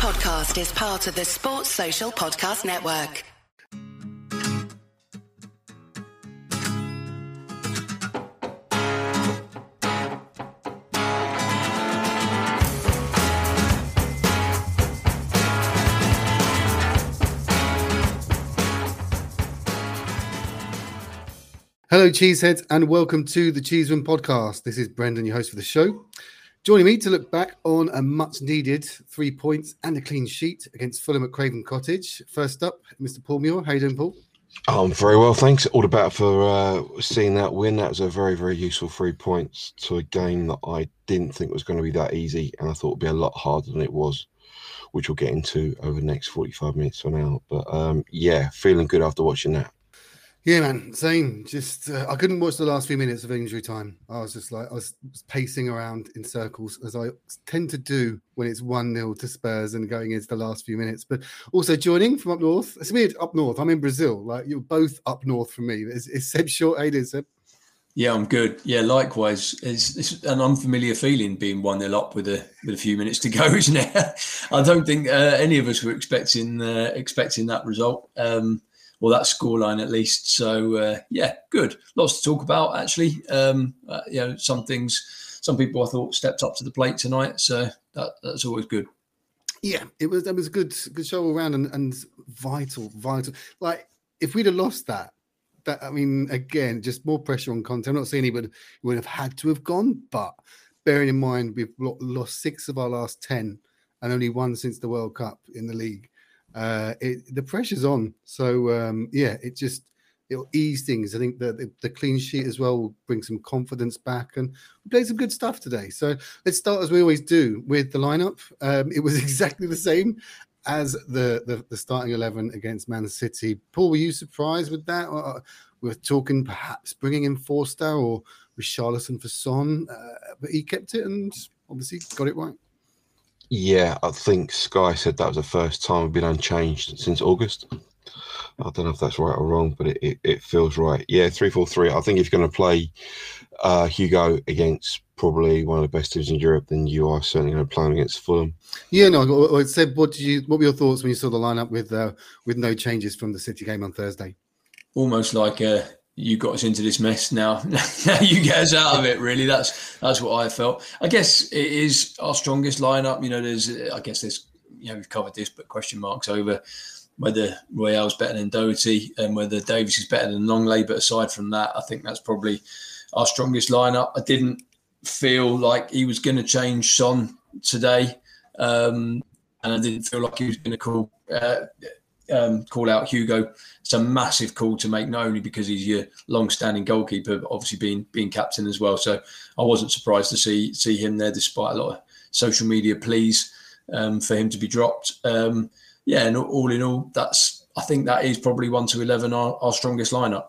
podcast is part of the Sports Social Podcast Network. Hello, Cheeseheads, and welcome to the Cheeseman podcast. This is Brendan, your host for the show. Joining me to look back on a much needed three points and a clean sheet against Fulham at Craven Cottage. First up, Mr. Paul Muir. How you doing, Paul? I'm very well, thanks. All better for uh, seeing that win. That was a very, very useful three points to a game that I didn't think was going to be that easy, and I thought it would be a lot harder than it was, which we'll get into over the next 45 minutes for now. But um, yeah, feeling good after watching that. Yeah, man, same. Just uh, I couldn't watch the last few minutes of injury time. I was just like I was pacing around in circles as I tend to do when it's one 0 to Spurs and going into the last few minutes. But also joining from up north. It's weird up north. I'm in Brazil. Like you're both up north from me. It's, it's Seb Short. How you Seb? Yeah, I'm good. Yeah, likewise. It's, it's an unfamiliar feeling being one 0 up with a with a few minutes to go, isn't it? I don't think uh, any of us were expecting uh, expecting that result. Um, well, that scoreline at least. So uh, yeah, good. Lots to talk about actually. Um, uh, you know, some things, some people I thought stepped up to the plate tonight. So that, that's always good. Yeah, it was. That was a good, good show all around and, and vital, vital. Like if we'd have lost that, that I mean, again, just more pressure on Conte. I'm not saying he would would have had to have gone, but bearing in mind we've lost six of our last ten and only one since the World Cup in the league uh, it, the pressure's on. So um, yeah, it just it'll ease things. I think that the, the, clean sheet as well will bring some confidence back, and we played some good stuff today. So let's start as we always do with the lineup. Um, it was exactly the same as the, the, the starting eleven against Man City. Paul, were you surprised with that? Uh, we are talking perhaps bringing in Forster or Richarlison for Son, uh, but he kept it and obviously got it right. Yeah, I think Sky said that was the first time we've been unchanged since August. I don't know if that's right or wrong, but it, it, it feels right. Yeah, three four three. I think if you're going to play uh, Hugo against probably one of the best teams in Europe, then you are certainly going to play him against Fulham. Yeah, no. I said, what did you? What were your thoughts when you saw the lineup with uh, with no changes from the City game on Thursday? Almost like a you got us into this mess now. now you get us out of it. Really, that's that's what I felt. I guess it is our strongest lineup. You know, there's I guess there's you know we've covered this, but question marks over whether Royal's better than Doherty and whether Davies is better than Lenglet. But aside from that, I think that's probably our strongest lineup. I didn't feel like he was going to change Son today, um, and I didn't feel like he was going to call. Uh, um, call out Hugo. It's a massive call to make, not only because he's your long-standing goalkeeper, but obviously being being captain as well. So I wasn't surprised to see see him there, despite a lot of social media pleas um, for him to be dropped. Um, yeah, and all in all, that's I think that is probably one to eleven our, our strongest lineup.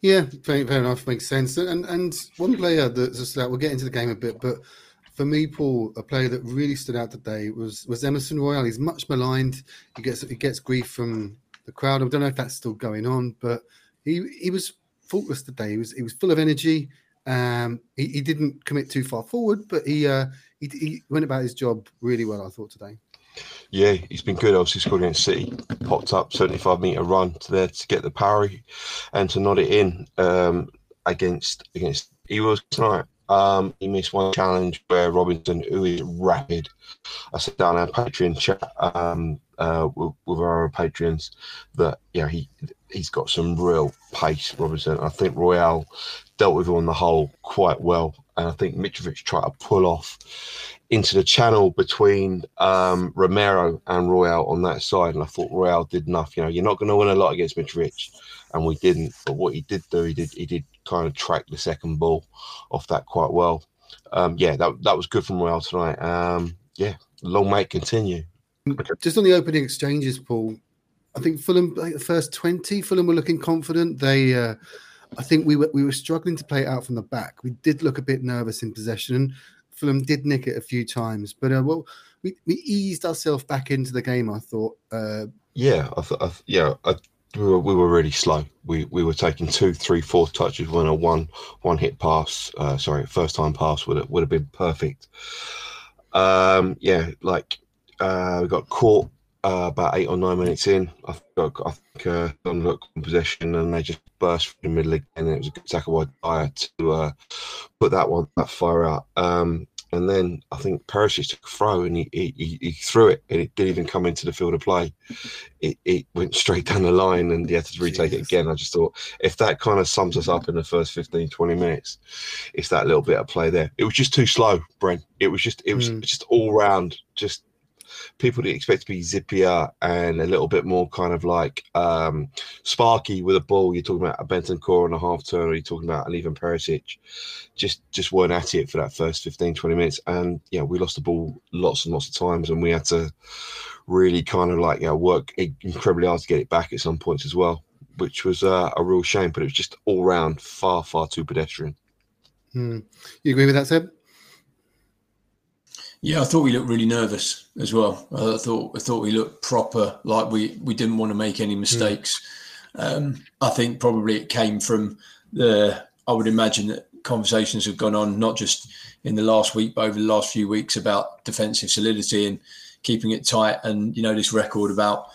Yeah, fair, fair, enough, makes sense. And and one player that we'll get into the game a bit, but for me, Paul, a player that really stood out today was was Emerson Royal. He's much maligned. He gets he gets grief from the crowd. I don't know if that's still going on, but he he was faultless today. He was he was full of energy. Um, he, he didn't commit too far forward, but he, uh, he he went about his job really well. I thought today. Yeah, he's been good. Obviously, scored against City, popped up 75 meter run to there to get the parry and to nod it in um, against against Eagles tonight. Um, he missed one challenge where Robinson, who is rapid, I sat down our Patreon chat um, uh, with, with, our Patreons that you know he he's got some real pace. Robinson, I think Royal dealt with him on the whole quite well, and I think Mitrovic tried to pull off into the channel between um, Romero and Royal on that side, and I thought Royal did enough. You know, you're not going to win a lot against Mitrovic, and we didn't. But what he did do, he did he did kind of track the second ball off that quite well. Um, yeah, that that was good from Royal tonight. Um, yeah, long may continue. Just on the opening exchanges, Paul. I think Fulham, like the first twenty, Fulham were looking confident. They, uh, I think we were we were struggling to play it out from the back. We did look a bit nervous in possession. Fulham did nick it a few times, but uh, well, we, we eased ourselves back into the game. I thought. Uh, yeah, I thought. Yeah, I, we were we were really slow. We we were taking two, three, four touches when a one one hit pass. Uh, sorry, first time pass would have, would have been perfect. Um, yeah, like uh, we got caught uh, about eight or nine minutes in. I think, I think uh, in possession and they just burst through the middle again. And it was a good tackle by Dier to uh, put that one that fire out. Um, and then I think Perisic took a throw and he, he, he, threw it and it didn't even come into the field of play. It, it went straight down the line and he had to retake Jesus. it again. I just thought if that kind of sums us up in the first 15, 20 minutes, it's that little bit of play there. It was just too slow, Brent. It was just, it was mm. just all round, just people that expect to be zippier and a little bit more kind of like um, sparky with a ball. You're talking about a Bentancur and a half turn, or you're talking about an even Perisic. Just just weren't at it for that first 15, 20 minutes. And yeah, we lost the ball lots and lots of times, and we had to really kind of like yeah work incredibly hard to get it back at some points as well, which was uh, a real shame. But it was just all round far far too pedestrian. Hmm. You agree with that, Seb? Yeah, I thought we looked really nervous as well. I thought I thought we looked proper, like we we didn't want to make any mistakes. Mm. Um, I think probably it came from the. I would imagine that conversations have gone on not just in the last week, but over the last few weeks about defensive solidity and keeping it tight, and you know this record about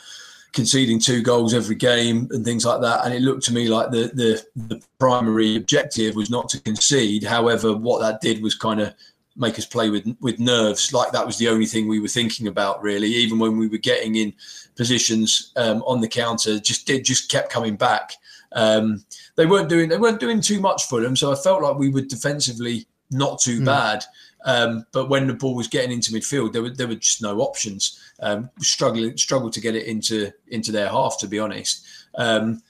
conceding two goals every game and things like that. And it looked to me like the the, the primary objective was not to concede. However, what that did was kind of make us play with with nerves. Like that was the only thing we were thinking about, really. Even when we were getting in positions um, on the counter, just it just kept coming back. Um, they weren't doing they weren't doing too much for them, so I felt like we were defensively not too mm. bad. Um, but when the ball was getting into midfield, there were there were just no options. Um, struggling struggled to get it into into their half, to be honest. Um,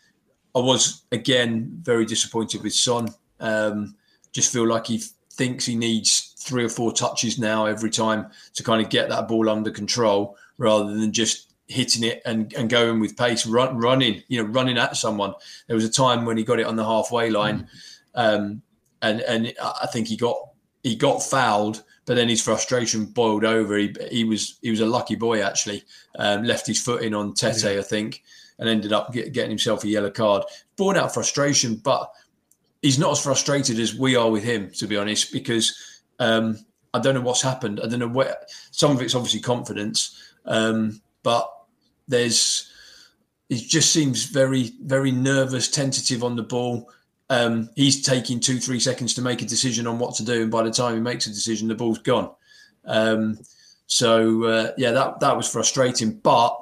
I was again very disappointed with Son. Um, just feel like he thinks he needs three or four touches now every time to kind of get that ball under control rather than just hitting it and, and going with pace, run, running, you know, running at someone. There was a time when he got it on the halfway line, um, and and I think he got he got fouled, but then his frustration boiled over. He he was he was a lucky boy actually, um, left his foot in on Tete. I think, and ended up get, getting himself a yellow card. Born out frustration, but he's not as frustrated as we are with him, to be honest, because um, I don't know what's happened. I don't know where. Some of it's obviously confidence, um, but there's. He just seems very, very nervous, tentative on the ball. Um, he's taking two, three seconds to make a decision on what to do, and by the time he makes a decision, the ball's gone. Um, so uh, yeah, that that was frustrating. But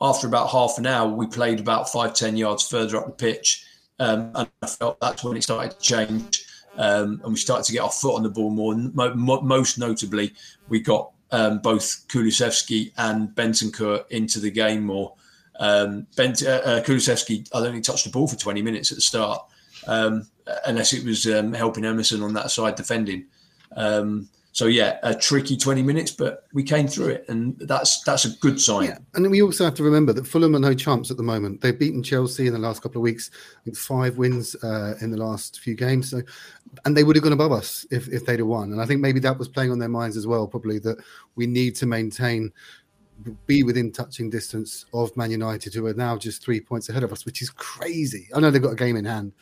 after about half an hour, we played about five, ten yards further up the pitch, um, and I felt that's when it started to change um, and we started to get our foot on the ball more. Mo- most notably, we got um, both Kulusevski and Bentancur into the game more. Um, Bent- uh, uh, Kulusevski, I don't touched the ball for 20 minutes at the start, um, unless it was um, helping Emerson on that side defending. Um, so yeah, a tricky 20 minutes, but we came through it, and that's that's a good sign. Yeah. And we also have to remember that Fulham are no chumps at the moment. They've beaten Chelsea in the last couple of weeks. Think five wins uh, in the last few games. So, and they would have gone above us if if they'd have won. And I think maybe that was playing on their minds as well. Probably that we need to maintain, be within touching distance of Man United, who are now just three points ahead of us, which is crazy. I know they've got a game in hand,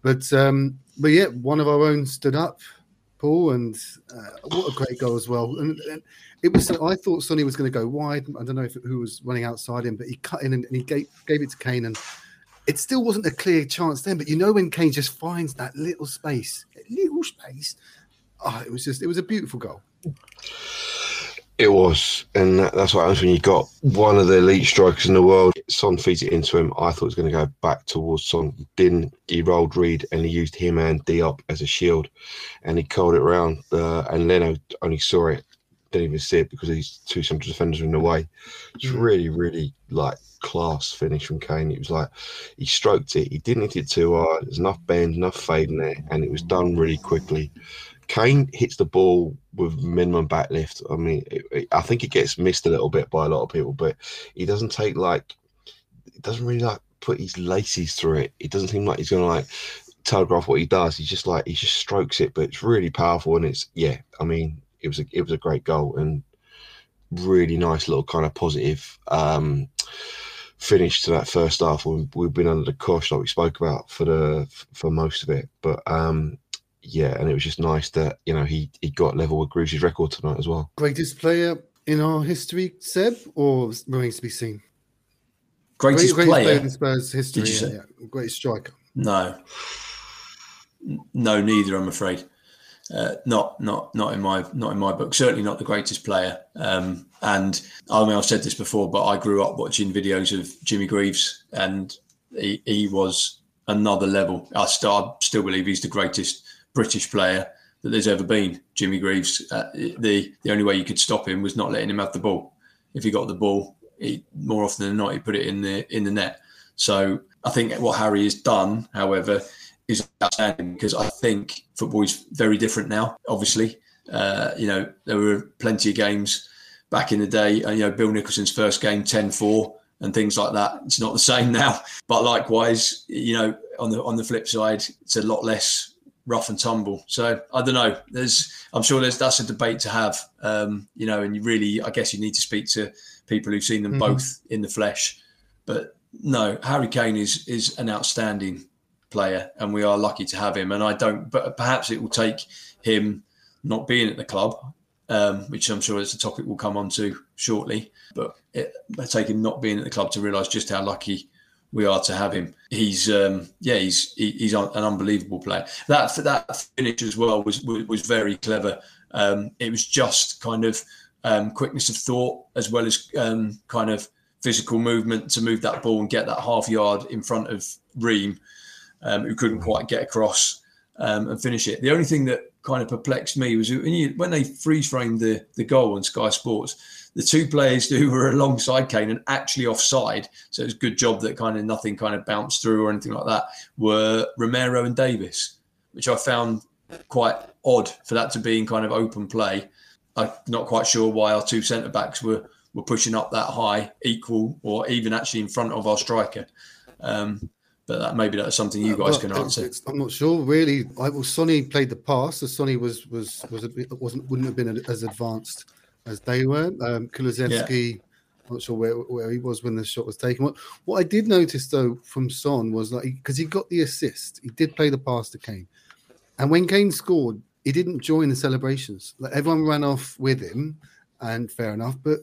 but um, but yeah, one of our own stood up Paul, and uh, what a great goal as well. And, and, it was. I thought Sonny was going to go wide. I don't know if who was running outside him, but he cut in and, and he gave, gave it to Kane, and it still wasn't a clear chance then. But you know when Kane just finds that little space, little space. Oh, it was just. It was a beautiful goal. It was, and that, that's what happens when you got one of the elite strikers in the world. Son feeds it into him. I thought it was going to go back towards Son. Didn't. He rolled Ream and he used him and Diop as a shield, and he curled it around. Uh, and Leno only saw it, didn't even see it because these two central defenders were in the way. It's mm. really, really like class finish from Kane. It was like he stroked it. He didn't hit it too hard. There's enough bend, enough fade in there, and it was done really quickly. Kane hits the ball with minimum backlift. I mean, it, it, I think it gets missed a little bit by a lot of people, but he doesn't take like, doesn't really like put his laces through it. It doesn't seem like he's gonna like telegraph what he does. He's just like he just strokes it, but it's really powerful and it's yeah. I mean, it was a it was a great goal and really nice little kind of positive um finish to that first half. We've, we've been under the cosh like we spoke about for the for most of it, but um yeah, and it was just nice that you know he he got level with Greaves's record tonight as well. Greatest player in our history, Seb, or remains to be seen? Greatest, greatest player. in Spurs history. Yeah, yeah. Greatest striker. No, no, neither. I'm afraid. Uh, not, not, not in my, not in my book. Certainly not the greatest player. Um, and I mean, I've said this before, but I grew up watching videos of Jimmy Greaves, and he, he was another level. I still, I still believe he's the greatest British player that there's ever been. Jimmy Greaves. Uh, the the only way you could stop him was not letting him have the ball. If he got the ball, he, more often than not, he put it in the in the net. So I think what Harry has done, however, is outstanding because I think football is very different now. Obviously, uh, you know there were plenty of games back in the day. uh, You know, Bill Nicholson's first game 10-4 and things like that. It's not the same now. But likewise, you know, on the on the flip side, it's a lot less rough and tumble. So I don't know. There's, I'm sure there's that's a debate to have. Um, you know, and you really, I guess, you need to speak to people who've seen them Mhm. both in the flesh. But no, Harry Kane is is an outstanding player, and we are lucky to have him. And I don't, but perhaps it will take him not being at the club, um, which I'm sure is a topic we'll come on to shortly. But it take him not being at the club to realise just how lucky we are to have him. He's um, yeah, he's he, he's an unbelievable player. That that finish as well was was, was very clever. Um, it was just kind of um, quickness of thought as well as um, kind of physical movement to move that ball and get that half yard in front of Ream, um, who couldn't quite get across um, and finish it. The only thing that kind of perplexed me was when, when they freeze framed the, the goal on Sky Sports, the two players who were alongside Kane and actually offside, so it was a good job that kind of nothing kind of bounced through or anything like that, were Romero and Davies, which I found quite odd for that to be in kind of open play. I'm not quite sure why our two centre backs were were pushing up that high, equal, or even actually in front of our striker. Um, but that maybe that's something you guys But can it's- answer. it's- I'm not sure really. I well, Sonny played the pass, so Sonny was was was a bit, wasn't wouldn't have been as advanced as they were. Um, Kulusevski, I'm not sure where, where he was when the shot was taken. What what I did notice though from Son was like because he got the assist, he did play the pass to Kane, and when Kane scored, he didn't join the celebrations. Like everyone ran off with him, and fair enough, but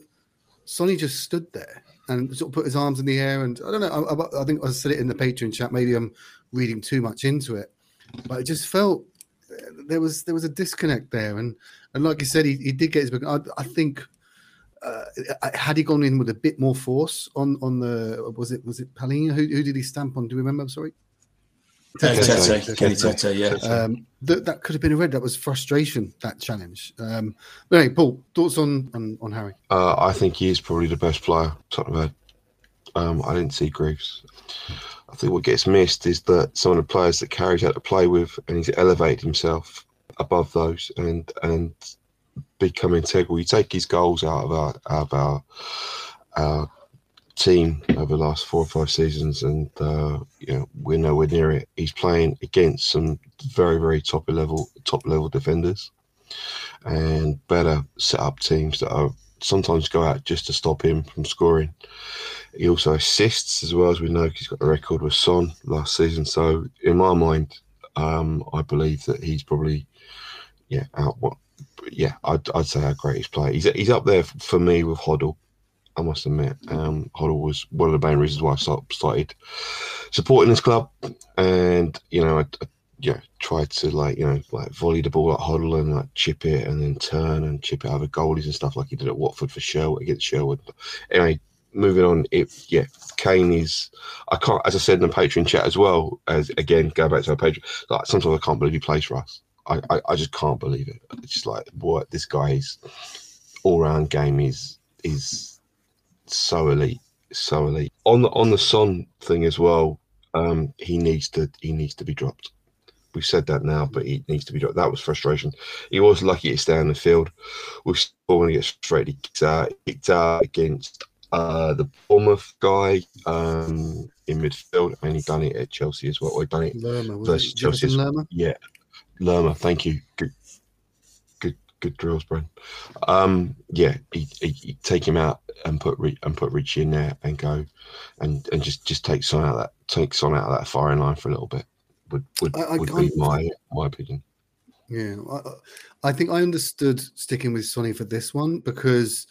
Sonny just stood there and sort of put his arms in the air. And I don't know. I, I, I think I said it in the Patreon chat. Maybe I'm reading too much into it, but it just felt there was there was a disconnect there. And and like you said, he, he did get his. I, I think uh, had he gone in with a bit more force on on the was it was it Palhinha? Who, who did he stamp on? Do you remember? Sorry. Uh, Tete. Tete, Kenny Tete, yeah. Um, that that could have been a red. That was frustration. That challenge. Um, but anyway, Paul, thoughts on on, on Harry? Uh, I think he is probably the best player Tottenham had. Um, I didn't see Greaves. I think what gets missed is that some of the players that Carriage had to play with, and he's elevated himself above those and and become integral. You take his goals out of our out of our, our team over the last four or five seasons, and uh, you know we're nowhere near it. He's playing against some very very top level top level defenders, and better set up teams that are sometimes go out just to stop him from scoring. He also assists as well as we know. He's got a record with Son last season. So in my mind, um, I believe that he's probably yeah out. What yeah, I'd, I'd say our greatest player. He's he's up there for me with Hoddle. I must admit, um, Hoddle was one of the main reasons why I started supporting this club, and you know, I, I yeah, try to like you know like volley the ball at Hoddle and like chip it and then turn and chip it over goalies and stuff like he did at Watford for Sherwood against Sherwood. Anyway, moving on. It yeah, Kane is. I can't, as I said in the Patreon chat as well. As again, go back to our Patreon. Like sometimes I can't believe he plays for us. I, I, I just can't believe it. It's just like what this guy's all round game is is so elite, so elite. On the on the Son thing as well, um, he needs to he needs to be dropped. We've said that now, but he needs to be dropped. That was frustration. He was lucky to stay on the field. We still when he gets he kicked out, kicked out against uh, the Bournemouth guy um, in midfield, and he done it at Chelsea as well. Or he done it Lerma, versus it Chelsea's- Lerma? yeah, Lerma. Thank you. Good, good, good drills, Bren. Um, yeah, he, he, he take him out and put and put Richie in there and go and and just just take Son out of that take Son out of that firing line for a little bit. Would would, I- I would be my my opinion. Yeah, I, I think I understood sticking with Sonny for this one because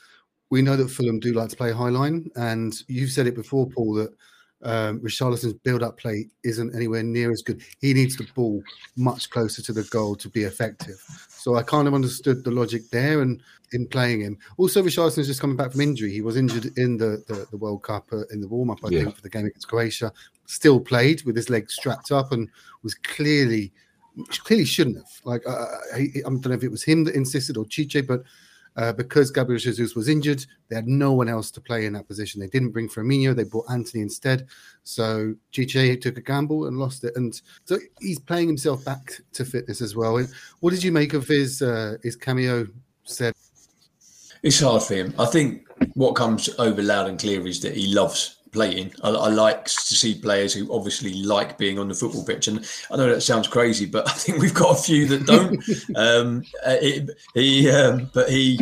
we know that Fulham do like to play high line, and you've said it before, Paul, that um, Richarlison's build-up play isn't anywhere near as good. He needs the ball much closer to the goal to be effective. So I kind of understood the logic there, and in playing him. Also, Richarlison's just coming back from injury. He was injured in the the, the World Cup uh, in the warm-up, I yeah. think, for the game against Croatia. Still played with his leg strapped up, and was clearly clearly shouldn't have. Like uh, I, I don't know if it was him that insisted or Tite, but uh, because Gabriel Jesus was injured, they had no one else to play in that position. They didn't bring Firmino; they brought Antony instead. So Tite took a gamble and lost it, and so he's playing himself back to fitness as well. What did you make of his uh, his cameo? Said it's hard for him. I think what comes over loud and clear is that he loves playing. I, I, like to see players who obviously like being on the football pitch, and I know that sounds crazy, but I think we've got a few that don't. um, uh, it, he, um, but he,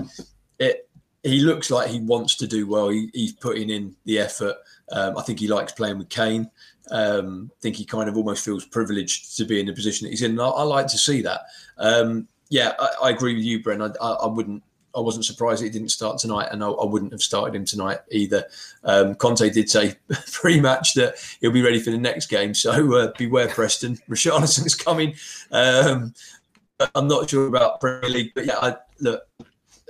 it, he looks like he wants to do well. He, he's putting in the effort. Um, I think he likes playing with Kane. Um, I think he kind of almost feels privileged to be in the position that he's in. I, I like to see that. Um, yeah, I, I, agree with you, Bren. I, I wouldn't I wasn't surprised he didn't start tonight, and I, I wouldn't have started him tonight either. Um, Conte did say pre-match that he'll be ready for the next game, so uh, beware, Preston. Richarlison's coming. Um, I'm not sure about Premier League, but yeah, I, look,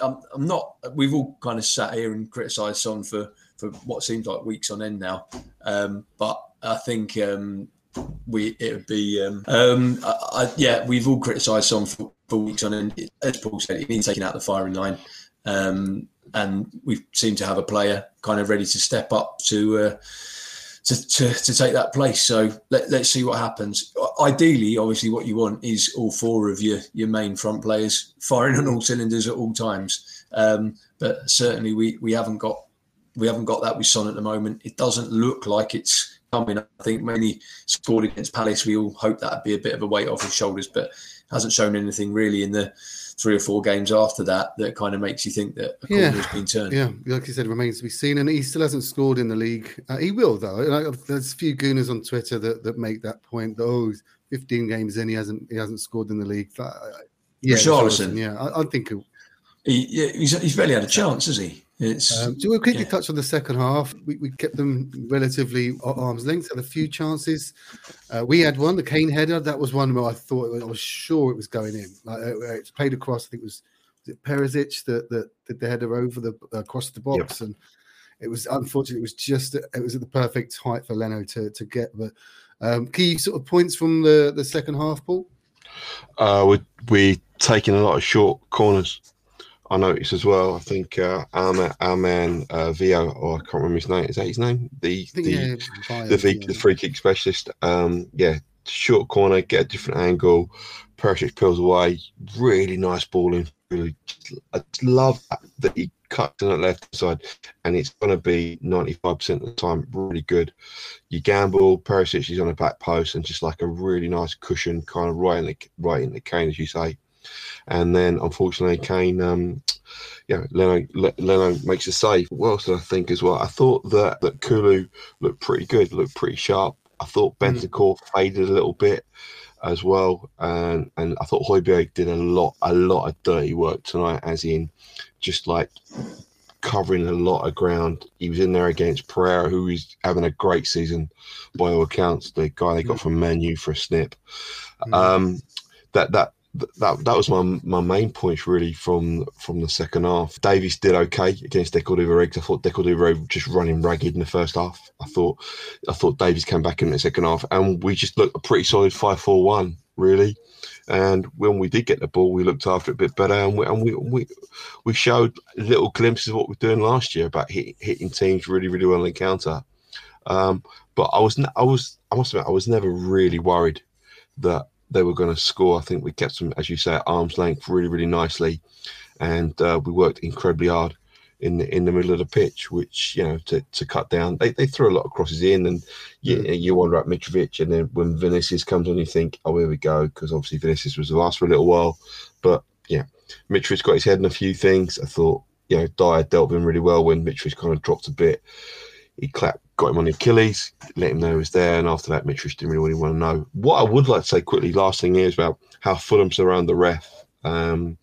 I'm, I'm, not. We've all kind of sat here and criticised Son for for what seems like weeks on end now, um, but I think um, we it would be um, um I, I, yeah we've all criticised Son for, weeks on end as Paul said he needs taking out the firing line. Um, and we seem to have a player kind of ready to step up to uh, to, to, to take that place. So let, let's see what happens. Ideally obviously what you want is all four of your your main front players firing on all cylinders at all times. Um, but certainly we we haven't got we haven't got that with Son at the moment. It doesn't look like it's coming. I think mainly scored against Palace. We all hope that'd be a bit of a weight off his shoulders, but hasn't shown anything really in the three or four games after that that kind of makes you think that a corner has been turned. Yeah, like you said, remains to be seen, and he still hasn't scored in the league. Uh, he will though. There's a few gooners on Twitter that, that make that point. That, oh, 15 games in, he hasn't he hasn't scored in the league. Uh, yeah, Charlton. Yeah, I, I think. He, he's, he's barely had a chance, has he? It's, um, so we'll quickly yeah. touch on the second half. We, we, kept them relatively at arm's length. Had a few chances. Uh, we had one, the Kane header. That was one where I thought I was sure it was going in. Like uh, it's played across. I think it was was it Perisic that that did the header over the uh, across the box, yep. and it was unfortunately it was just it was at the perfect height for Leno to to get. But um, key sort of points from the the second half, Paul. Uh, we we taking a lot of short corners I noticed as well. I think uh, our man, our man uh, Vio, or I can't remember his name. Is that his name? The the yeah, the, the, the, free kick specialist. Um, yeah, short corner, get a different angle. Perisic peels away. Really nice balling. Really, I love that he cuts in the left side, and it's going to be ninety five percent of the time really good. You gamble. Perisic is on the back post, and just like a really nice cushion, kind of right in the right in the Kane, as you say and then unfortunately Kane, um, yeah, Leno, Leno makes a save. What else did I think as well? I thought that that Kulu looked pretty good, looked pretty sharp. I thought mm. Bentancur mm. faded a little bit as well, and and I thought Højbjerg did a lot a lot of dirty work tonight, as in just like covering a lot of ground. He was in there against Pereira, who is having a great season by all accounts. The guy they got mm. from Manu for a snip. Mm. Um, that that that that was my my main points really from from the second half. Davies did okay against De Cordova-Reid. I thought De Cordova just running ragged in the first half. I thought I thought Davies came back in the second half, and we just looked a pretty solid five four one really. And when we did get the ball, we looked after it a bit better, and we and we we, we showed little glimpses of what we were doing last year about hit, hitting teams really really well in the counter. Um, but I was I was I must admit I was never really worried that they were going to score. I think we kept them, as you say, at arm's length really, really nicely, and uh, we worked incredibly hard in the in the middle of the pitch, which you know to, to cut down. They, they threw a lot of crosses in, and you, you wonder at Mitrovic, and then when Vinicius comes on, you think, oh, here we go, because obviously Vinicius was the last for a little while, but yeah, Mitrovic got his head in a few things. I thought you know Dier dealt with him really well when Mitrovic kind of dropped a bit. He clapped got him on the Achilles, let him know he was there, and after that, Mitrovic didn't really want to know. What I would like to say quickly, last thing is about how Fulham surround the ref. Um,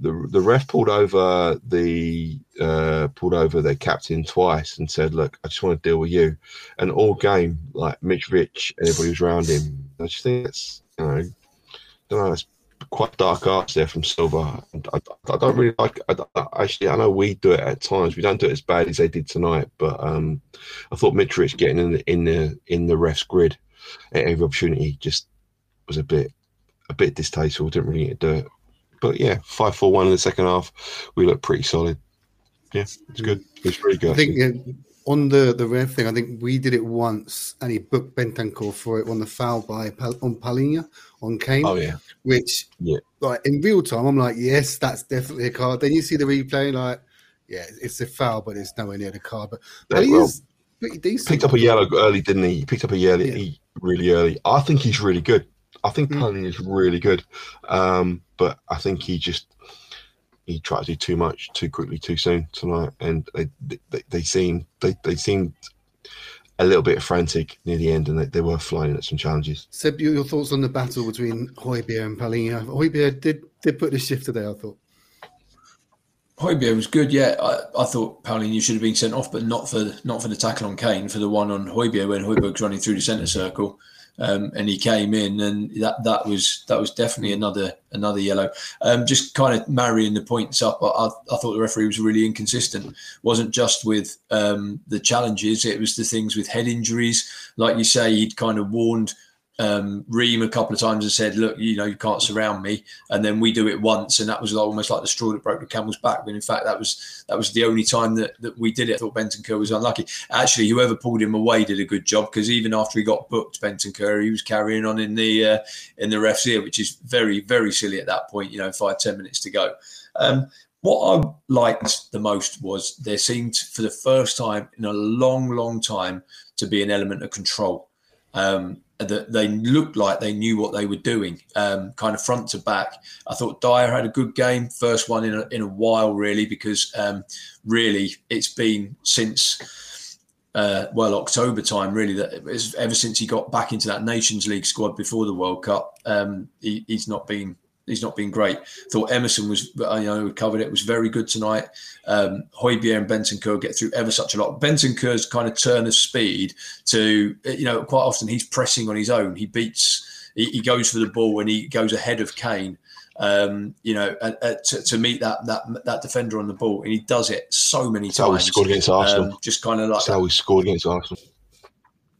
the the ref pulled over the uh, pulled over their captain twice and said, "Look, I just want to deal with you." And all game, like Mitrovic, everybody was around him. I just think it's you know, I don't know, quite dark arts there from Silva. I, I, I don't really like. I, actually, I know we do it at times. We don't do it as bad as they did tonight, but um, I thought Mitrovic getting in the in the in the ref's grid at every opportunity just was a bit a bit distasteful. Didn't really get to do it. But yeah, five four one in the second half. We look pretty solid. Yeah, it's good. It's really good. I think yeah, on the the ref thing, I think we did it once, and he booked Bentancur for it on the foul by on Palhinha on Kane. Oh yeah, which yeah, like in real time, I'm like, yes, that's definitely a card. Then you see the replay, like, yeah, it's a foul, but it's nowhere near the card. But yeah, well, pretty decent. Picked up a yellow early, didn't he? He picked up a yellow yeah. really early. I think he's really good. I think mm. Palhinha is really good, um, but I think he just he tried to do too much too quickly too soon tonight, and they they, they seemed they they seemed a little bit frantic near the end, and they, they were flying at some challenges. Seb, your thoughts on the battle between Højbjerg and Palhinha? Højbjerg did did put the shift today, I thought. Højbjerg was good, yeah. I, I thought Palhinha should have been sent off, but not for not for the tackle on Kane, for the one on Højbjerg when Højbjerg's running through the centre circle um, and he came in, and that that was that was definitely another another yellow. Um, just kind of marrying the points up, I, I, thought the referee was really inconsistent. wasn't just with um, the challenges; it was the things with head injuries. Like you say, he'd kind of warned um, Ream a couple of times and said, "Look, you know, you can't surround me." And then we do it once, and that was almost like the straw that broke the camel's back. When in fact, that was that was the only time that, that we did it. I thought Bentancur was unlucky. Actually, whoever pulled him away did a good job because even after he got booked, Bentancur, he was carrying on in the uh, in the ref's ear, which is very very silly at that point. You know, five ten minutes to go. Um, what I liked the most was there seemed for the first time in a long, long time to be an element of control. Um, that they looked like they knew what they were doing, um, kind of front to back. I thought Dier had a good game, first one in a, in a while, really, because um, really it's been since uh, well October time, really. That ever since he got back into that Nations League squad before the World Cup, um, he, he's not been he's not been great. Thought Emerson was, you know, we covered it, was very good tonight. Um, Højbjerg and Bentancur get through ever such a lot. Bentancur's kind of turn of speed to, you know, quite often he's pressing on his own. He beats, he, he goes for the ball and he goes ahead of Kane. Um, you know, uh, uh, to, to, meet that that that defender on the ball, and he does it so many That's times. How he scored against Arsenal. Um, just kind of like That's how he scored against Arsenal.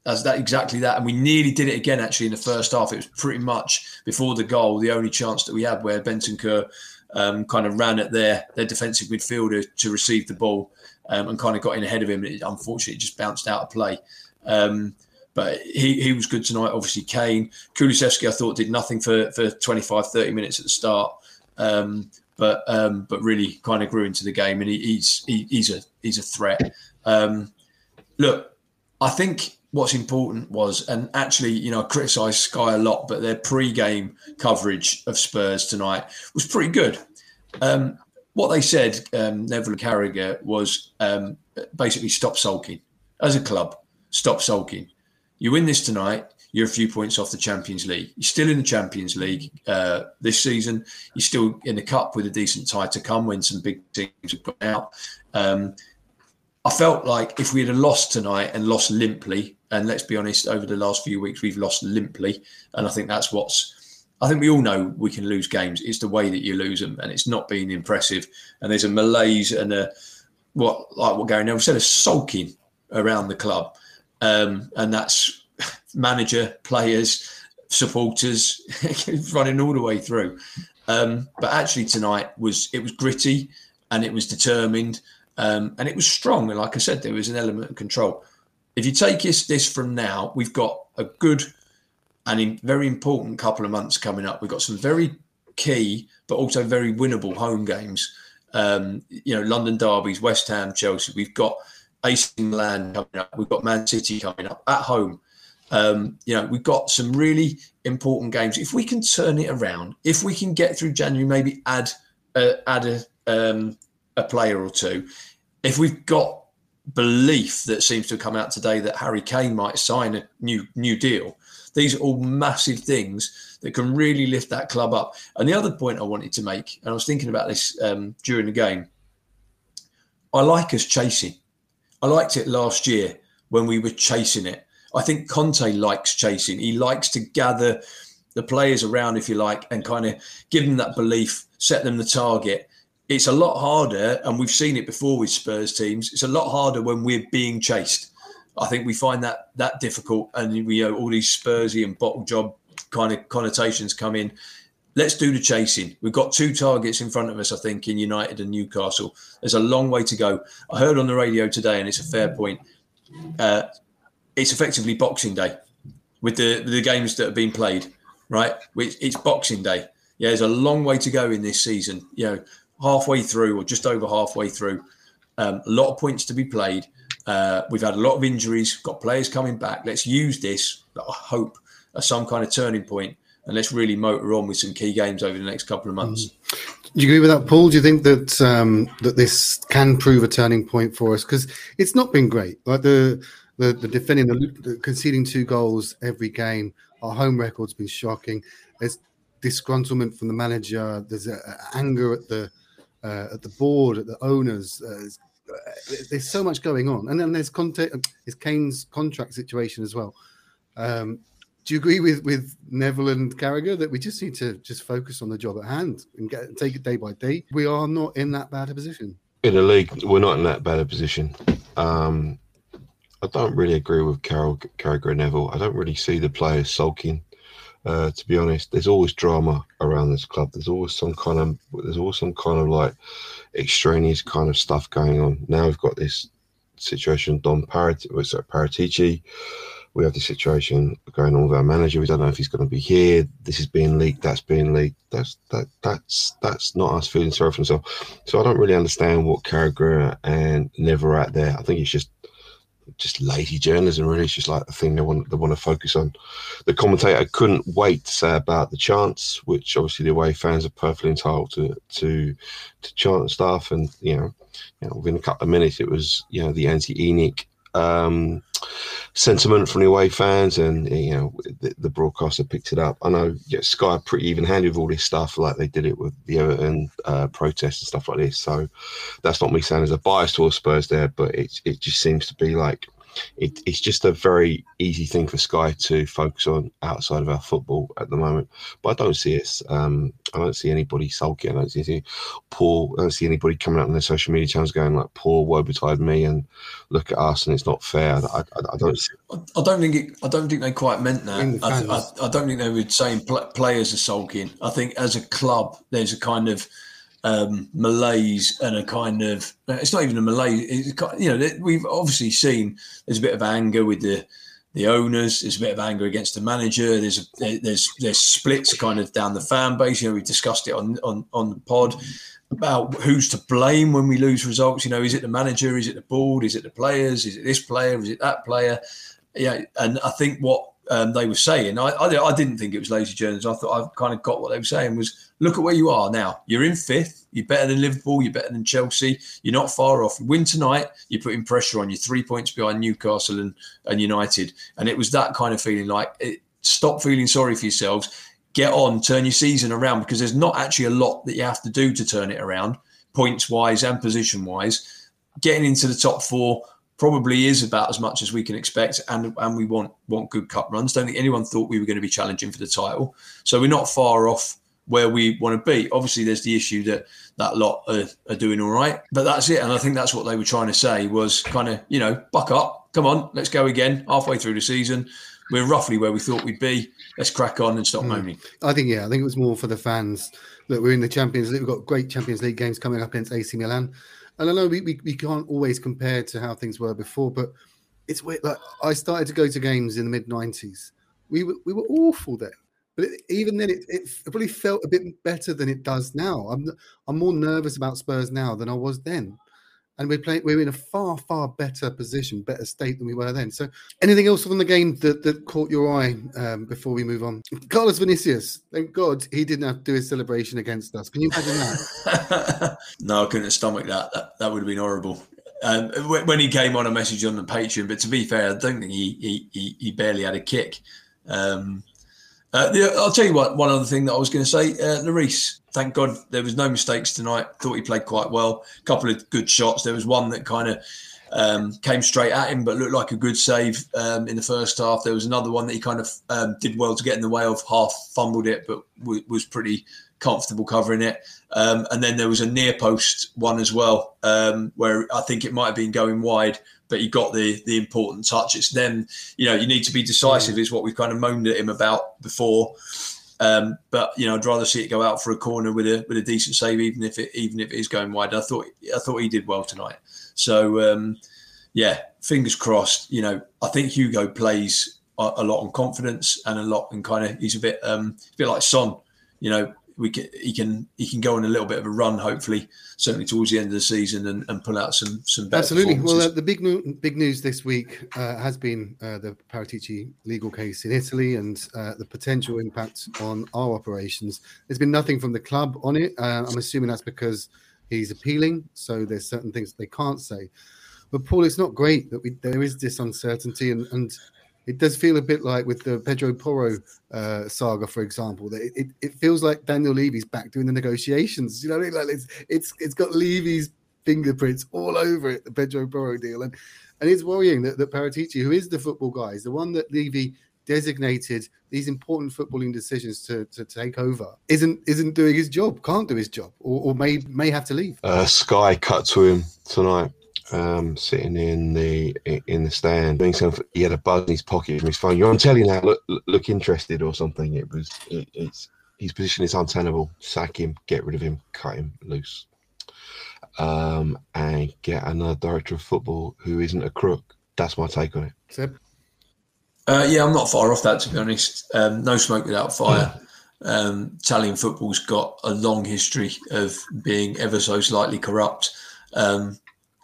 That's that exactly that, and we nearly did it again. Actually, in the first half, it was pretty much before the goal the only chance that we had where Bentancur um, kind of ran at their their defensive midfielder to receive the ball um, and kind of got in ahead of him. It, unfortunately, it just bounced out of play. Um, but he, he was good tonight. Obviously, Kane Kulusevski, I thought did nothing for for 25, 30 minutes at the start, um, but um, but really kind of grew into the game, and he, he's he, he's a he's a threat. Um, look, I think what's important was, and actually, you know, I criticised Sky a lot, but their pre-game coverage of Spurs tonight was pretty good. Um, what they said, um, Neville Carragher, was um, basically stop sulking. As a club, stop sulking. You win this tonight, you're a few points off the Champions League. You're still in the Champions League uh, this season. You're still in the cup with a decent tie to come when some big teams have gone out. Um, I felt like if we had lost tonight and lost limply, and let's be honest, over the last few weeks we've lost limply, and I think that's what's. I think we all know we can lose games. It's the way that you lose them, and it's not been impressive. And there's a malaise and a what like what Gary Neville said, a sulking around the club, um, and that's manager, players, supporters, running all the way through. Um, but actually, tonight was it was gritty and it was determined um, and it was strong. And like I said, there was an element of control. If you take this, this from now, we've got a good and very important couple of months coming up. We've got some very key, but also very winnable home games. Um, you know, London derbies, West Ham, Chelsea. We've got AC Milan coming up. We've got Man City coming up at home. Um, you know, we've got some really important games. If we can turn it around, if we can get through January, maybe add uh, add a um, a player or two. If we've got belief that seems to come out today that Harry Kane might sign a new new deal. These are all massive things that can really lift that club up. And the other point I wanted to make, and I was thinking about this um, during the game, I like us chasing. I liked it last year when we were chasing it. I think Conte likes chasing. He likes to gather the players around, if you like, and kind of give them that belief, set them the target. It's a lot harder, and we've seen it before with Spurs teams. It's a lot harder when we're being chased. I think we find that that difficult, and we you know all these Spursy and bottle job kind of connotations come in. Let's do the chasing. We've got two targets in front of us, I think, in United and Newcastle. There's a long way to go. I heard on the radio today, and it's a fair point. Uh, it's effectively Boxing Day with the the games that have been played, right? It's Boxing Day. Yeah, there's a long way to go in this season. You know, halfway through or just over halfway through. Um, a lot of points to be played. Uh, we've had a lot of injuries, got players coming back. Let's use this, I hope, as some kind of turning point, and let's really motor on with some key games over the next couple of months. Mm. Do you agree with that, Paul? Do you think that um, that this can prove a turning point for us? Because it's not been great. Like the the, the defending, the, the, conceding two goals every game. Our home record's been shocking. There's disgruntlement from the manager. There's a, a anger at the uh, at the board, at the owners. Uh, there's so much going on, and then there's content. Is Kane's contract situation as well. Um, do you agree with with Neville and Carragher that we just need to just focus on the job at hand and get take it day by day? We are not in that bad a position. In the league, we're not in that bad a position. Um, I don't really agree with Carol Carragher and Neville. I don't really see the players sulking. Uh, to be honest, there's always drama around this club. There's always some kind of there's always some kind of like extraneous kind of stuff going on. Now we've got this situation. Don Parat, Paratici we have the situation going on with our manager. We don't know if he's going to be here. This is being leaked. That's being leaked. That's that. That's that's not us feeling sorry for himself. So I don't really understand what Carragher and Never out there. I think it's just just lazy journalism. Really, it's just like the thing they want they want to focus on. The commentator couldn't wait to say about the chance, which obviously the away fans are perfectly entitled to to to chant stuff. And you know, you know, within a couple of minutes, it was you know the anti ENIC um, sentiment from the away fans, and you know the, the broadcaster picked it up. I know yeah, Sky pretty even handed with all this stuff, like they did it with the Everton uh, protests and stuff like this. So that's not me saying there's a bias towards Spurs there, but it it just seems to be like it, it's just a very easy thing for Sky to focus on outside of our football at the moment. But I don't see it. Um, I don't see anybody sulking. I don't see any poor. I don't see anybody coming out on their social media channels going like "poor, woe betide me" and look at us and it's not fair. I, I, I don't. See- I don't think it, I don't think they quite meant that. I, I, I, don't think they were saying players are sulking. I think as a club, there's a kind of um, malaise and a kind of it's not even a malaise. It's, you know, we've obviously seen there's a bit of anger with the the owners. There's a bit of anger against the manager. There's a, there's there's splits kind of down the fan base. You know, we've discussed it on on on the pod about who's to blame when we lose results. You know, is it the manager? Is it the board? Is it the players? Is it this player? Is it that player? Yeah, and I think what um, they were saying. I, I, I, didn't think it was lazy journalism. I thought I kind of got what they were saying was look at where you are now. You're in fifth. You're better than Liverpool. You're better than Chelsea. You're not far off. win tonight. You're putting pressure on. you three points behind Newcastle and, and United. And it was that kind of feeling like it, stop feeling sorry for yourselves. Get on, turn your season around because there's not actually a lot that you have to do to turn it around, points wise and position wise. Getting into the top four probably is about as much as we can expect, and and we want want good cup runs. Don't think anyone thought we were going to be challenging for the title, so we're not far off where we want to be. Obviously, there's the issue that that lot are, are doing all right, but that's it. And I think that's what they were trying to say was kind of you know buck up, come on, let's go again. Halfway through the season, we're roughly where we thought we'd be. Let's crack on and stop mm. moaning. I think yeah, I think it was more for the fans that we're in the Champions League. We've got great Champions League games coming up against AC Milan and I know we, we, we can't always compare to how things were before, but it's weird. Like I started to go to games in the mid '90s. We were we were awful then, but it, even then, it, it probably felt a bit better than it does now. I'm I'm more nervous about Spurs now than I was then and we're. We're in a far, far better position, better state than we were then. So, anything else from the game that, that caught your eye um, before we move on? Carlos Vinicius. Thank God he didn't have to do his celebration against us. Can you imagine that? no, I couldn't stomach that. That, that would have been horrible. um, when he came on a message on the Patreon. But to be fair, I don't think he he, he barely had a kick. Um, uh, I'll tell you what. One other thing that I was going to say, uh, Lloris. Thank God there was no mistakes tonight. Thought he played quite well. A couple of good shots. There was one that kind of um, came straight at him, but looked like a good save um, in the first half. There was another one that he kind of um, did well to get in the way of, half fumbled it, but w- was pretty comfortable covering it. Um, and then there was a near post one as well, um, where I think it might have been going wide, but he got the the important touch. It's then you know you need to be decisive, is what we've kind of moaned at him about before. Um, but you know, I'd rather see it go out for a corner with a with a decent save, even if it even if it is going wide. I thought I thought he did well tonight. So um, yeah, fingers crossed. You know, I think Hugo plays a, a lot on confidence and a lot and kind of he's a bit um, a bit like Son. You know, we can he can he can go on a little bit of a run, hopefully, certainly towards the end of the season, and, and pull out some some absolutely. Well, uh, the big big news this week uh, has been uh, the Paratici legal case in Italy and uh, the potential impact on our operations. There's been nothing from the club on it. Uh, I'm assuming that's because he's appealing, so there's certain things they can't say. But Paul, it's not great that we there is this uncertainty, and, and it does feel a bit like with the Pedro Porro uh, saga, for example, that it, it, feels like Daniel Levy's back doing the negotiations. You know, I mean? like it's it's it's got Levy's fingerprints all over it, the Pedro Porro deal, and and it's worrying that that Paratici, who is the football guy, is the one that Levy designated these important footballing decisions to, to take over isn't isn't doing his job can't do his job or, or may may have to leave uh, sky cut to him tonight um, sitting in the in the stand doing something he had a buzz in his pocket from his phone you're on telly now look look interested or something it was it, it's his position is untenable sack him get rid of him cut him loose um, and get another director of football who isn't a crook that's my take on it Seb? Uh, yeah, I'm not far off that to be honest. Um, no smoke without fire. Um, Italian football's got a long history of being ever so slightly corrupt. Um,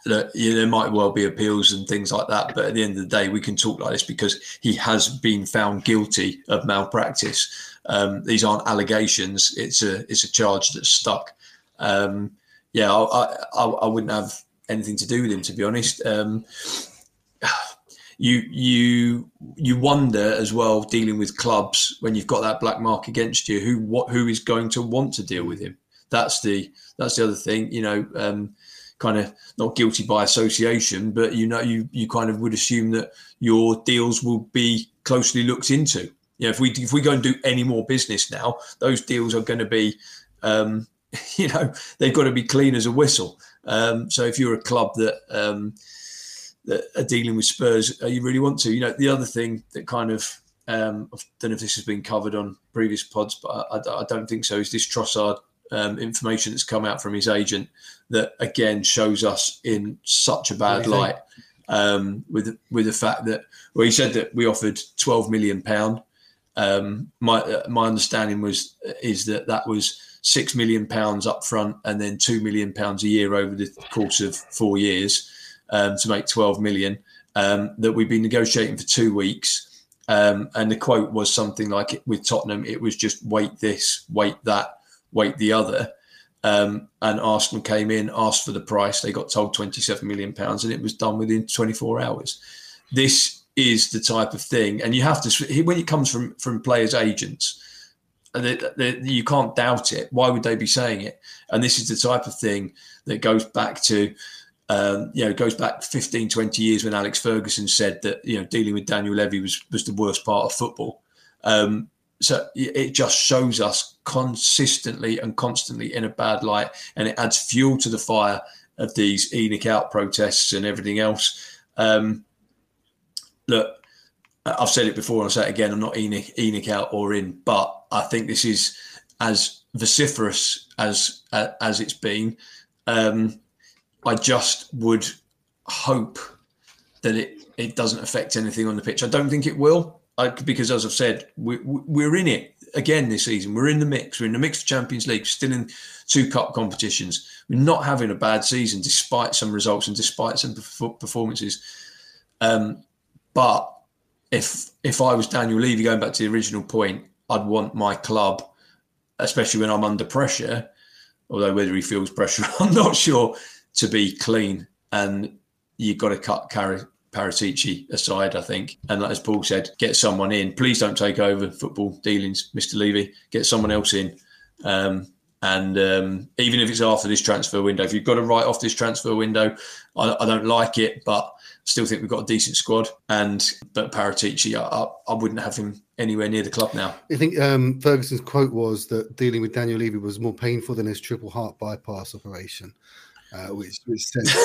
that, there might well be appeals and things like that, but at the end of the day, we can talk like this because he has been found guilty of malpractice. Um, these aren't allegations; it's a it's a charge that's stuck. Um, yeah, I, I, I, wouldn't have anything to do with him to be honest. Um, you you you wonder as well dealing with clubs when you've got that black mark against you who what who is going to want to deal with him that's the that's the other thing you know um, kind of not guilty by association but you know you you kind of would assume that your deals will be closely looked into you know if we if we go and do any more business now those deals are going to be um, you know they've got to be clean as a whistle um, so if you're a club that um, that are dealing with Spurs, uh, you really want to. You know, the other thing that kind of um, I don't know if this has been covered on previous pods, but I, I don't think so. Is this Trossard um, information that's come out from his agent that again shows us in such a bad light um, with with the fact that well, he said that we offered twelve million pound. Um, my uh, my understanding was is that that was six million pounds up front and then two million pounds a year over the course of four years um, to make 12 million um, that we've been negotiating for two weeks. Um, and the quote was something like with Tottenham, it was just wait this, wait that, wait the other. Um, and Arsenal came in, asked for the price. They got told 27 million pounds, and it was done within 24 hours. This is the type of thing, and you have to when it comes from from players' agents, they, they, you can't doubt it. Why would they be saying it? And this is the type of thing that goes back to um, you know, goes back 15, 20 years when Alex Ferguson said that, you know, dealing with Daniel Levy was, was the worst part of football. Um, so it just shows us consistently and constantly in a bad light, and it adds fuel to the fire of these ENIC out protests and everything else. Um, look, I've said it before, and I'll say it again. I'm not ENIC, ENIC out or in, but I think this is as vociferous as as it's been. Um, I just would hope that it, it doesn't affect anything on the pitch. I don't think it will, Because as I've said, we, we're in it again this season. We're in the mix. We're in the mix of Champions League, still in two cup competitions. We're not having a bad season despite some results and despite some performances. Um, but if if I was Daniel Levy, going back to the original point, I'd want my club, especially when I'm under pressure. Although whether he feels pressure, I'm not sure to be clean and you've got to cut Car- Paratici aside, I think. And as Paul said, get someone in. Please don't take over football dealings, Mr. Levy. Get someone else in. Um, and um, even if it's after this transfer window, if you've got to write off this transfer window, I, I don't like it, but still think we've got a decent squad. And but Paratici, I, I, I, wouldn't have him anywhere near the club now. I think um, Ferguson's quote was that dealing with Daniel Levy was more painful than his triple heart bypass operation, uh, which, which says,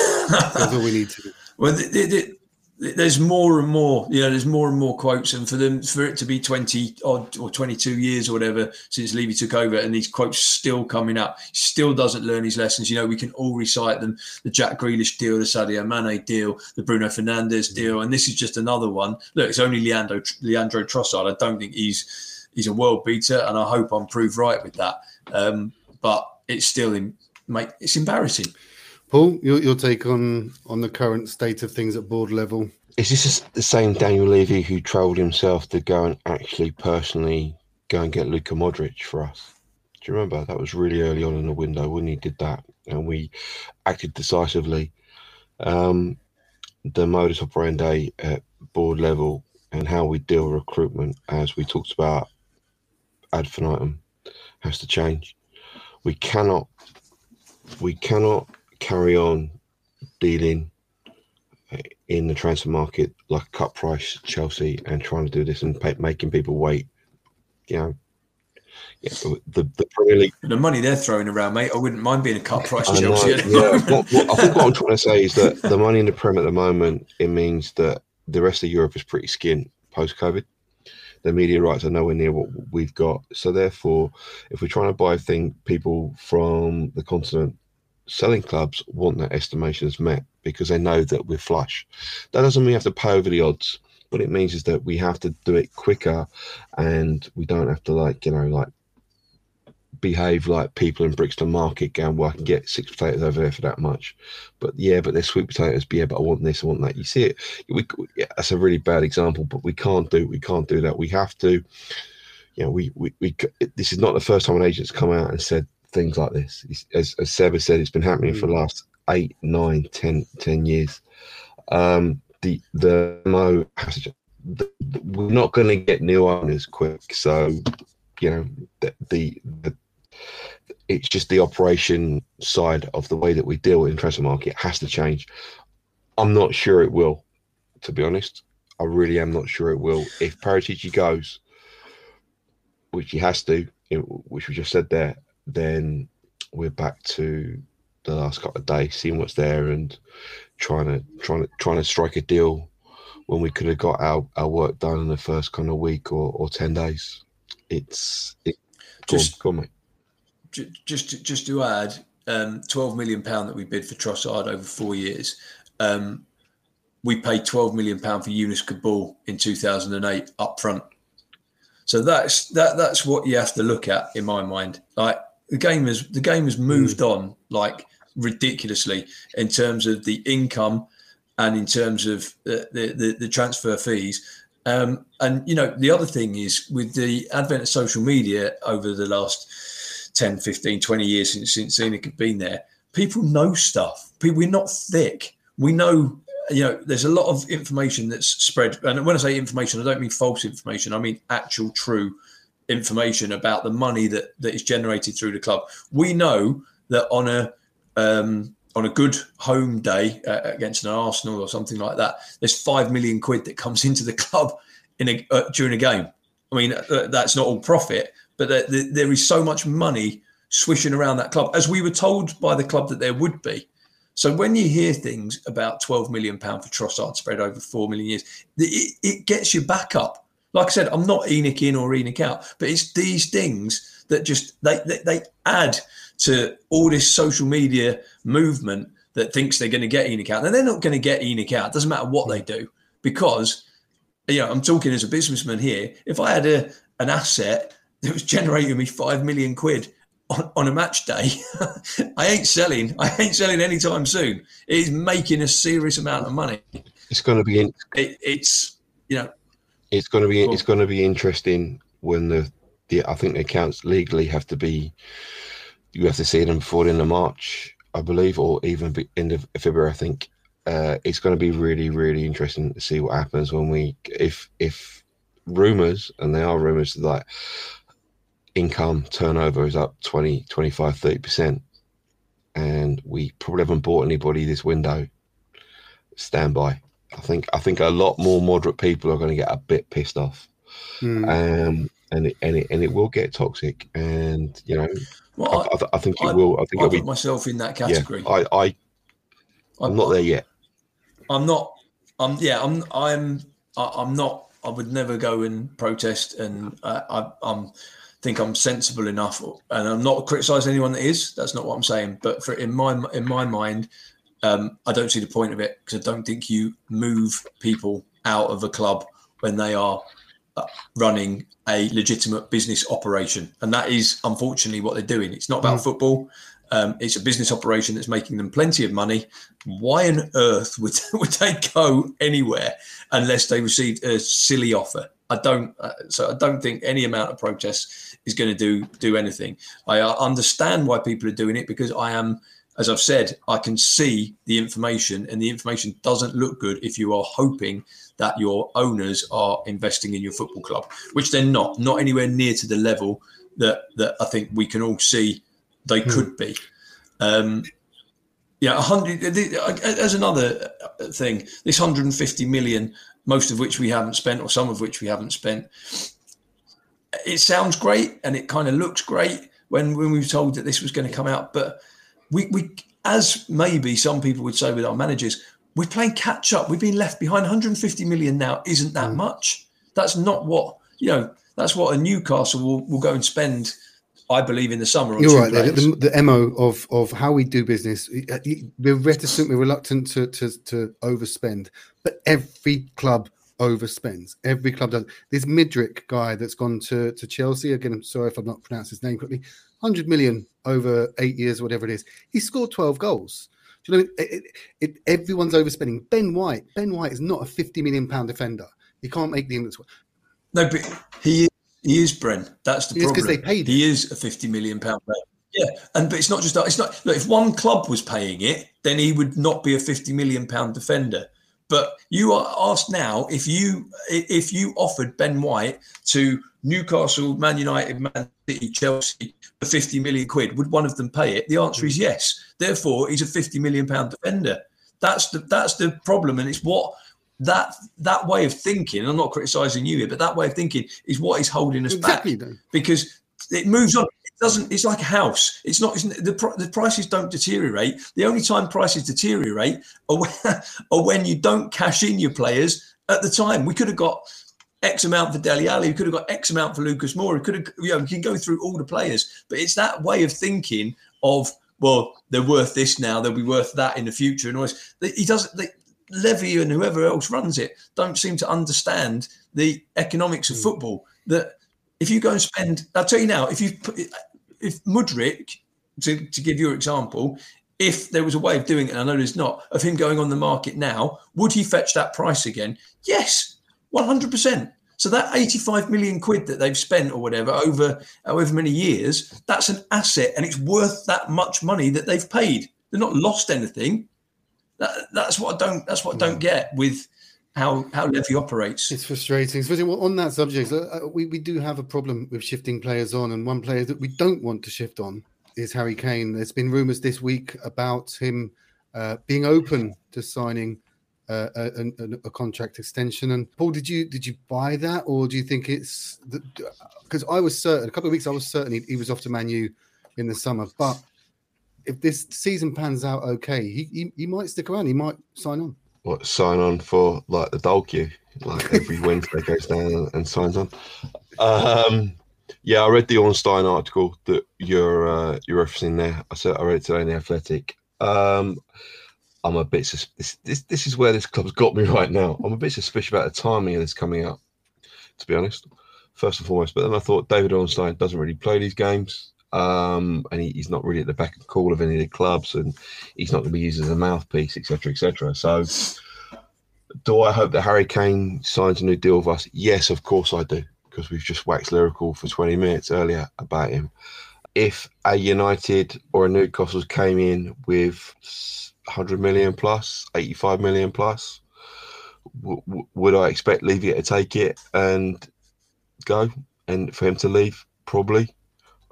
all we need to do. Well, the, the, there's more and more, you know, there's more and more quotes, and for them, for it to be 20 odd or 22 years or whatever since Levy took over, and these quotes still coming up, still doesn't learn his lessons. You know, we can all recite them: the Jack Grealish deal, the Sadio Mane deal, the Bruno Fernandes deal, and this is just another one. Look, it's only Leandro Leandro Trossard. I don't think he's he's a world beater, and I hope I'm proved right with that. Um, but it's still, in, mate, it's embarrassing. Paul, your, your take on on the current state of things at board level? Is this the same Daniel Levy who travelled himself to go and actually personally go and get Luka Modric for us? Do you remember that was really early on in the window when he did that, and we acted decisively. Um, the modus operandi at board level and how we deal recruitment, as we talked about ad infinitum, has to change. We cannot, we cannot carry on dealing uh, in the transfer market like a cut price Chelsea and trying to do this and pay, making people wait. You know, yeah, the, the Premier League. The money they're throwing around, mate, I wouldn't mind being a cut price I Chelsea. Know, yeah, what, what, I think what I'm trying to say is that the money in the Prem at the moment, it means that the rest of Europe is pretty skint post COVID. The media rights are nowhere near what we've got. So therefore, if we're trying to buy thing people from the continent selling clubs want that estimations met because they know that we're flush. That doesn't mean we have to pay over the odds. What it means is that we have to do it quicker and we don't have to like, you know, like behave like people in Brixton Market going, well, I can get six potatoes over there for that much. But yeah, but they're sweet potatoes. But yeah, but I want this, I want that. You see it. We, yeah, that's a really bad example, but we can't do, we can't do that. We have to, you know, we, we, we, this is not the first time an agent's come out and said things like this. As, as Seba said, it's been happening mm. for the mm. last eight, nine, ten, ten years. Um, the the mo has to, the, the, we're not going to get new owners quick, so you know the, the, the it's just the operation side of the way that we deal in transfer market has to change. I'm not sure it will, to be honest. I really am not sure it will. If Paratici goes, which he has to, which we just said there, then we're back to the last couple of days, seeing what's there and trying to trying to trying to strike a deal when we could have got our, our work done in the first kind of week or, or ten days. It's it, just go on, just to, just to add, um, twelve million pound that we bid for Trossard over four years. Um, we paid twelve million pound for Younes Kaboul in two thousand and eight up front. So that's that that's what you have to look at in my mind. Like the game has the game has moved mm. on like ridiculously in terms of the income and in terms of the the, the transfer fees. Um, and you know the other thing is with the advent of social media over the last 10 15 20 years since since ENIC have been there people know stuff people we're not thick we know you know there's a lot of information that's spread and when i say information i don't mean false information i mean actual true information about the money that that is generated through the club. We know that on a um, on a good home day uh, against an Arsenal or something like that, there's five million quid that comes into the club in a, uh, during a game. I mean, uh, that's not all profit, but there, there is so much money swishing around that club, as we were told by the club that there would be. So when you hear things about 12 million pound for Trossard spread over four million years, it, it gets you back up like I said, I'm not ENIC in or ENIC out, but it's these things that just they, they, they add to all this social media movement that thinks they're going to get ENIC out. And they're not going to get ENIC out. It doesn't matter what they hmm. do because, you know, I'm talking as a businessman here. If I had a an asset that was generating me five million quid on, on a match day, I ain't selling. I ain't selling anytime soon. It is making a serious amount of money. It's going to be. In- it, it's you know it's going to be cool. it's going to be interesting when the the I think the accounts legally have to be you have to see them before the end of March, I believe, or even end of February, I think. uh, it's going to be really, really interesting to see what happens when we, if if rumors, and they are rumors, that income turnover is up 20, 25, 30 percent, and we probably haven't bought anybody this window. Stand by. I think I think a lot more moderate people are going to get a bit pissed off, Hmm. um, and it, and it and it will get toxic. And you know, Well, I, I, I think it I- will. I think I it'll be. put myself in that Yeah, category. I, I I'm not there yet. I'm not. I'm yeah. I'm. I'm. I- I'm not. I would never go and protest, and uh, I, I'm think I'm sensible enough, and I'm not criticising anyone that is. That's not what I'm saying. But for in my in my mind, um, I don't see the point of it because I don't think you move people out of a club when they are uh, running a legitimate business operation, and that is unfortunately what they're doing. It's not about football. Um, it's a business operation that's making them plenty of money. Why on earth would would they go anywhere unless they received a silly offer? I don't. Uh, so I don't think any amount of protest is going to do do anything. I uh, understand why people are doing it because I am, as I've said, I can see the information, and the information doesn't look good if you are hoping that your owners are investing in your football club, which they're not. Not anywhere near to the level that that I think we can all see they could be. Um, yeah, a hundred. As another thing, this 150 million, most of which we haven't spent, or some of which we haven't spent. It sounds great, and it kind of looks great when when we were told that this was going to come out. But we we, as maybe some people would say with our managers, we're playing catch up. We've been left behind. 150 million now isn't that mm. much. That's not what you know. That's what a Newcastle will, will go and spend. I believe in the summer. On You're right. players. The, the mo of of how we do business, we're reticent, we're reluctant to to, to overspend, but every club overspends. Every club does. This Midrick guy that's gone to to Chelsea again. I'm sorry if I'm not pronounced his name correctly. 100 million over eight years, whatever it is. He scored 12 goals. Do you know? It, it, it, everyone's overspending. Ben White. Ben White is not a 50 million pound defender. He can't make the England squad. No, but he is, he is Bren. That's the is 'cause problem. they paid He is a fifty million pound player. Yeah, and but it's not just that. It's not. Look, if one club was paying it, then he would not be a fifty million pound defender. But you are asked now if you if you offered Ben White to Newcastle, Man United, Man City, Chelsea for fifty million quid, would one of them pay it? The answer is yes. Therefore, he's a fifty million pound defender. That's the that's the problem, and it's what that that way of thinking. I'm not criticising you here, but that way of thinking is what is holding us Exactly. back because it moves on. It doesn't. It's like a house. It's not. It's, the the prices don't deteriorate. The only time prices deteriorate are when, are when you don't cash in your players at the time. We could have got X amount for Dele Alli. We could have got X amount for Lucas Moura. We could have. You know, we can go through all the players, but it's that way of thinking of well, they're worth this now. They'll be worth that in the future, and always. He doesn't. They, Levy and whoever else runs it don't seem to understand the economics of hmm. football. That if you go and spend, I'll tell you now, if you put, if Mudryk, to, to give your example, if there was a way of doing it, and I know there's not, of him going on the market now, would he fetch that price again? Yes, 100%. So that 85 million quid that they've spent or whatever over however many years, that's an asset and it's worth that much money that they've paid. They're not lost anything. That, that's what I don't. That's what I don't get with how how Levy operates. It's frustrating. Especially on that subject, uh, uh, we, we do have a problem with shifting players on, and one player that we don't want to shift on is Harry Kane. There's been rumours this week about him uh, being open to signing a, a, contract extension. And Paul, did you did you buy that, or do you think it's because I was certain a couple of weeks I was certain he, he was off to Man U in the summer, but if this season pans out okay, he, he, he might stick around. He might sign on. What sign on for like the dog queue? Like every Wednesday goes down and, and signs on. Um, yeah, I read the Ornstein article that you're uh, you're referencing there. I said I read it today in the Athletic. Um, I'm a bit sus- this, this this is where this club's got me right now. I'm a bit suspicious about the timing of this coming out, to be honest. First and foremost, but then I thought David Ornstein doesn't really play these games, um, and he, he's not really at the back and call of any of the clubs, and he's not going to be used as a mouthpiece, etc., etc. So, do I hope that Harry Kane signs a new deal with us? Yes, of course I do, because we've just waxed lyrical for 20 minutes earlier about him. if a United or a Newcastle came in with 100 million plus, 85 million plus, w- w- would I expect Levy to take it and go and for him to leave? Probably.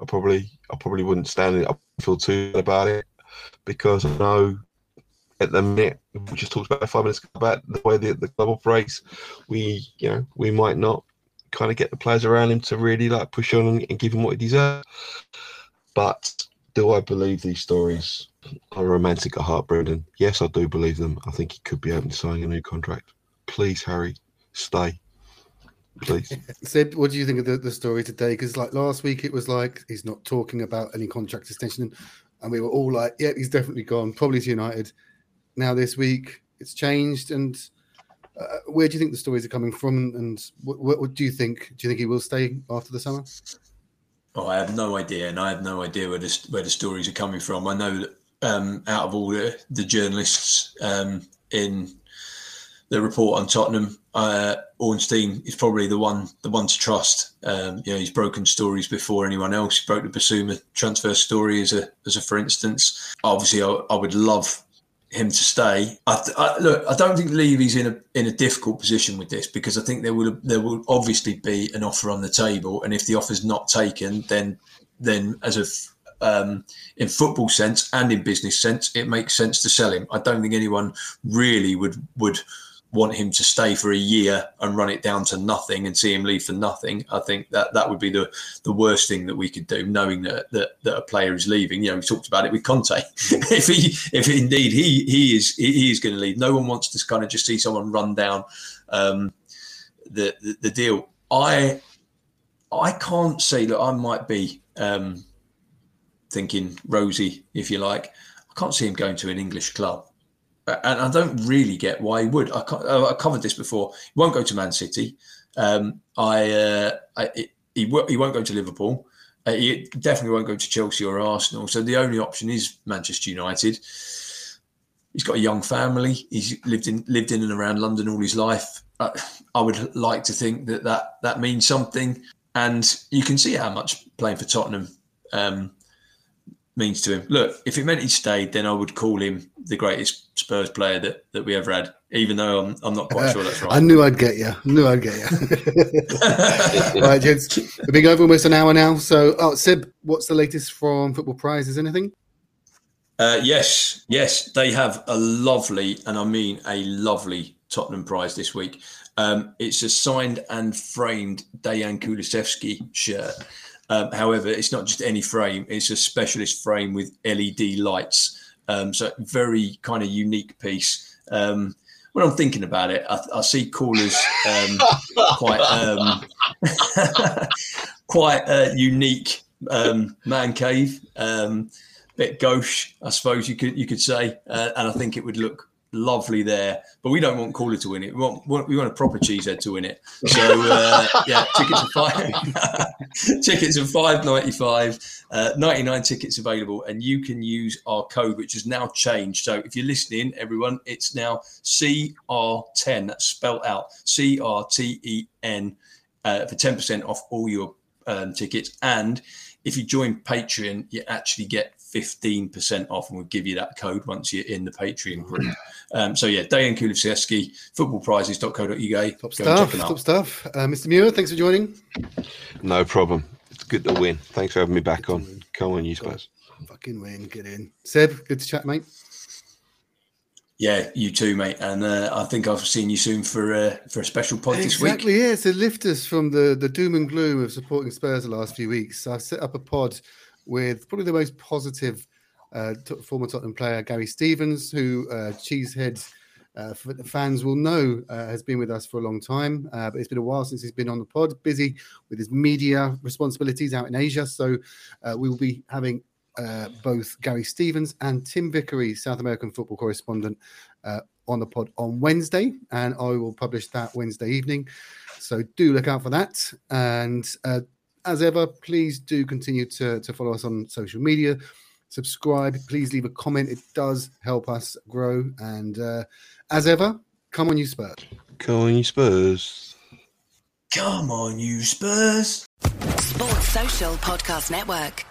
I probably I probably wouldn't stand it. I feel too bad about it because I know at the minute we just talked about five minutes about the way the, the club operates. We you know we might not kind of get the players around him to really like push on and give him what he deserves. But do I believe these stories are romantic at heart, Brendan? Yes, I do believe them. I think he could be open to signing a new contract. Please, Harry, stay. Please. Sid, what do you think of the, the story today? Because like last week, it was like he's not talking about any contract extension, and we were all like, "Yeah, he's definitely gone, probably to United." Now this week, it's changed, and uh, where do you think the stories are coming from? And what, what, what do you think? Do you think he will stay after the summer? Oh, I have no idea, and I have no idea where the where the stories are coming from. I know that um, out of all the, the journalists um, in the report on Tottenham, uh, Ornstein is probably the one the one to trust. Um, you know, he's broken stories before anyone else. He broke the Bissouma transfer story as a as a for instance. Obviously, I, I would love him to stay. I, I, look, I don't think Levy's in a in a difficult position with this because I think there will there will obviously be an offer on the table, and if the offer's not taken, then then as a um, in football sense and in business sense, it makes sense to sell him. I don't think anyone really would would want him to stay for a year and run it down to nothing and see him leave for nothing. I think that that would be the the worst thing that we could do, knowing that that, that a player is leaving. You know, we talked about it with Conte. if he if indeed he he is he is going to leave, no one wants to kind of just see someone run down um, the, the, the deal. I I can't say that I might be um, thinking rosy, if you like. I can't see him going to an English club and I don't really get why he would. I, I covered this before. He won't go to Man City. Um, I, uh, I he, he won't go to Liverpool. Uh, he definitely won't go to Chelsea or Arsenal. So the only option is Manchester United. He's got a young family. He's lived in lived in and around London all his life. Uh, I would like to think that that, that means something. And you can see how much playing for Tottenham um, means to him. Look, if it meant he stayed, then I would call him the greatest Spurs player that, that we ever had, even though I'm, I'm not quite sure that's right. I knew I'd get you. I knew I'd get you. right, gents. We've been over almost an hour now. So, oh, Seb, what's the latest from Football Prizes? Anything? Uh, yes, yes. They have a lovely, and I mean a lovely Tottenham prize this week. Um, it's a signed and framed Dejan Kulusevski shirt. Um, however, it's not just any frame; it's a specialist frame with LED lights. Um, so very kind of unique piece. Um, when I'm thinking about it, I, I see callers um, quite um, quite a unique um, man cave, bit gauche, I suppose you could you could say, uh, and I think it would look lovely there. But we don't want Caller to win it. We want we want a proper cheesehead to win it. So uh, yeah, tickets are five. tickets are five ninety five. Uh, ninety nine tickets available, and you can use our code, which has now changed. So if you're listening, everyone, it's now CR10. That's spelled out C R T E N uh, for ten percent off all your um, tickets. And if you join Patreon, you actually get 15% off and we'll give you that code once you're in the Patreon group. Um, so yeah, Dejan Kulusevski, footballprizes.co.uk. Top stuff. Top stuff. Uh, Mr. Muir, thanks for joining. No problem. It's good to win. Thanks for having me back on. Come on, you Spurs. Fucking win. Get in. Seb, good to chat, mate. Yeah, you too, mate. And uh, I think I've seen you soon for uh, for a special pod exactly, this week. Exactly, yeah. To lift us from the, the doom and gloom of supporting Spurs the last few weeks. I've set up a pod with probably the most positive uh, former Tottenham player, Gary Stevens, who uh, Cheesehead uh, fans will know uh, has been with us for a long time. Uh, but it's been a while since he's been on the pod, busy with his media responsibilities out in Asia. So uh, we will be having both Gary Stevens and Tim Vickery, South American football correspondent, on the pod on Wednesday, and I will publish that Wednesday evening. So do look out for that. And uh, as ever, please do continue to, to follow us on social media. Subscribe. Please leave a comment. It does help us grow. And uh, as ever, come on, you Spurs. Come on, you Spurs. Come on, you Spurs. Sports Social Podcast Network.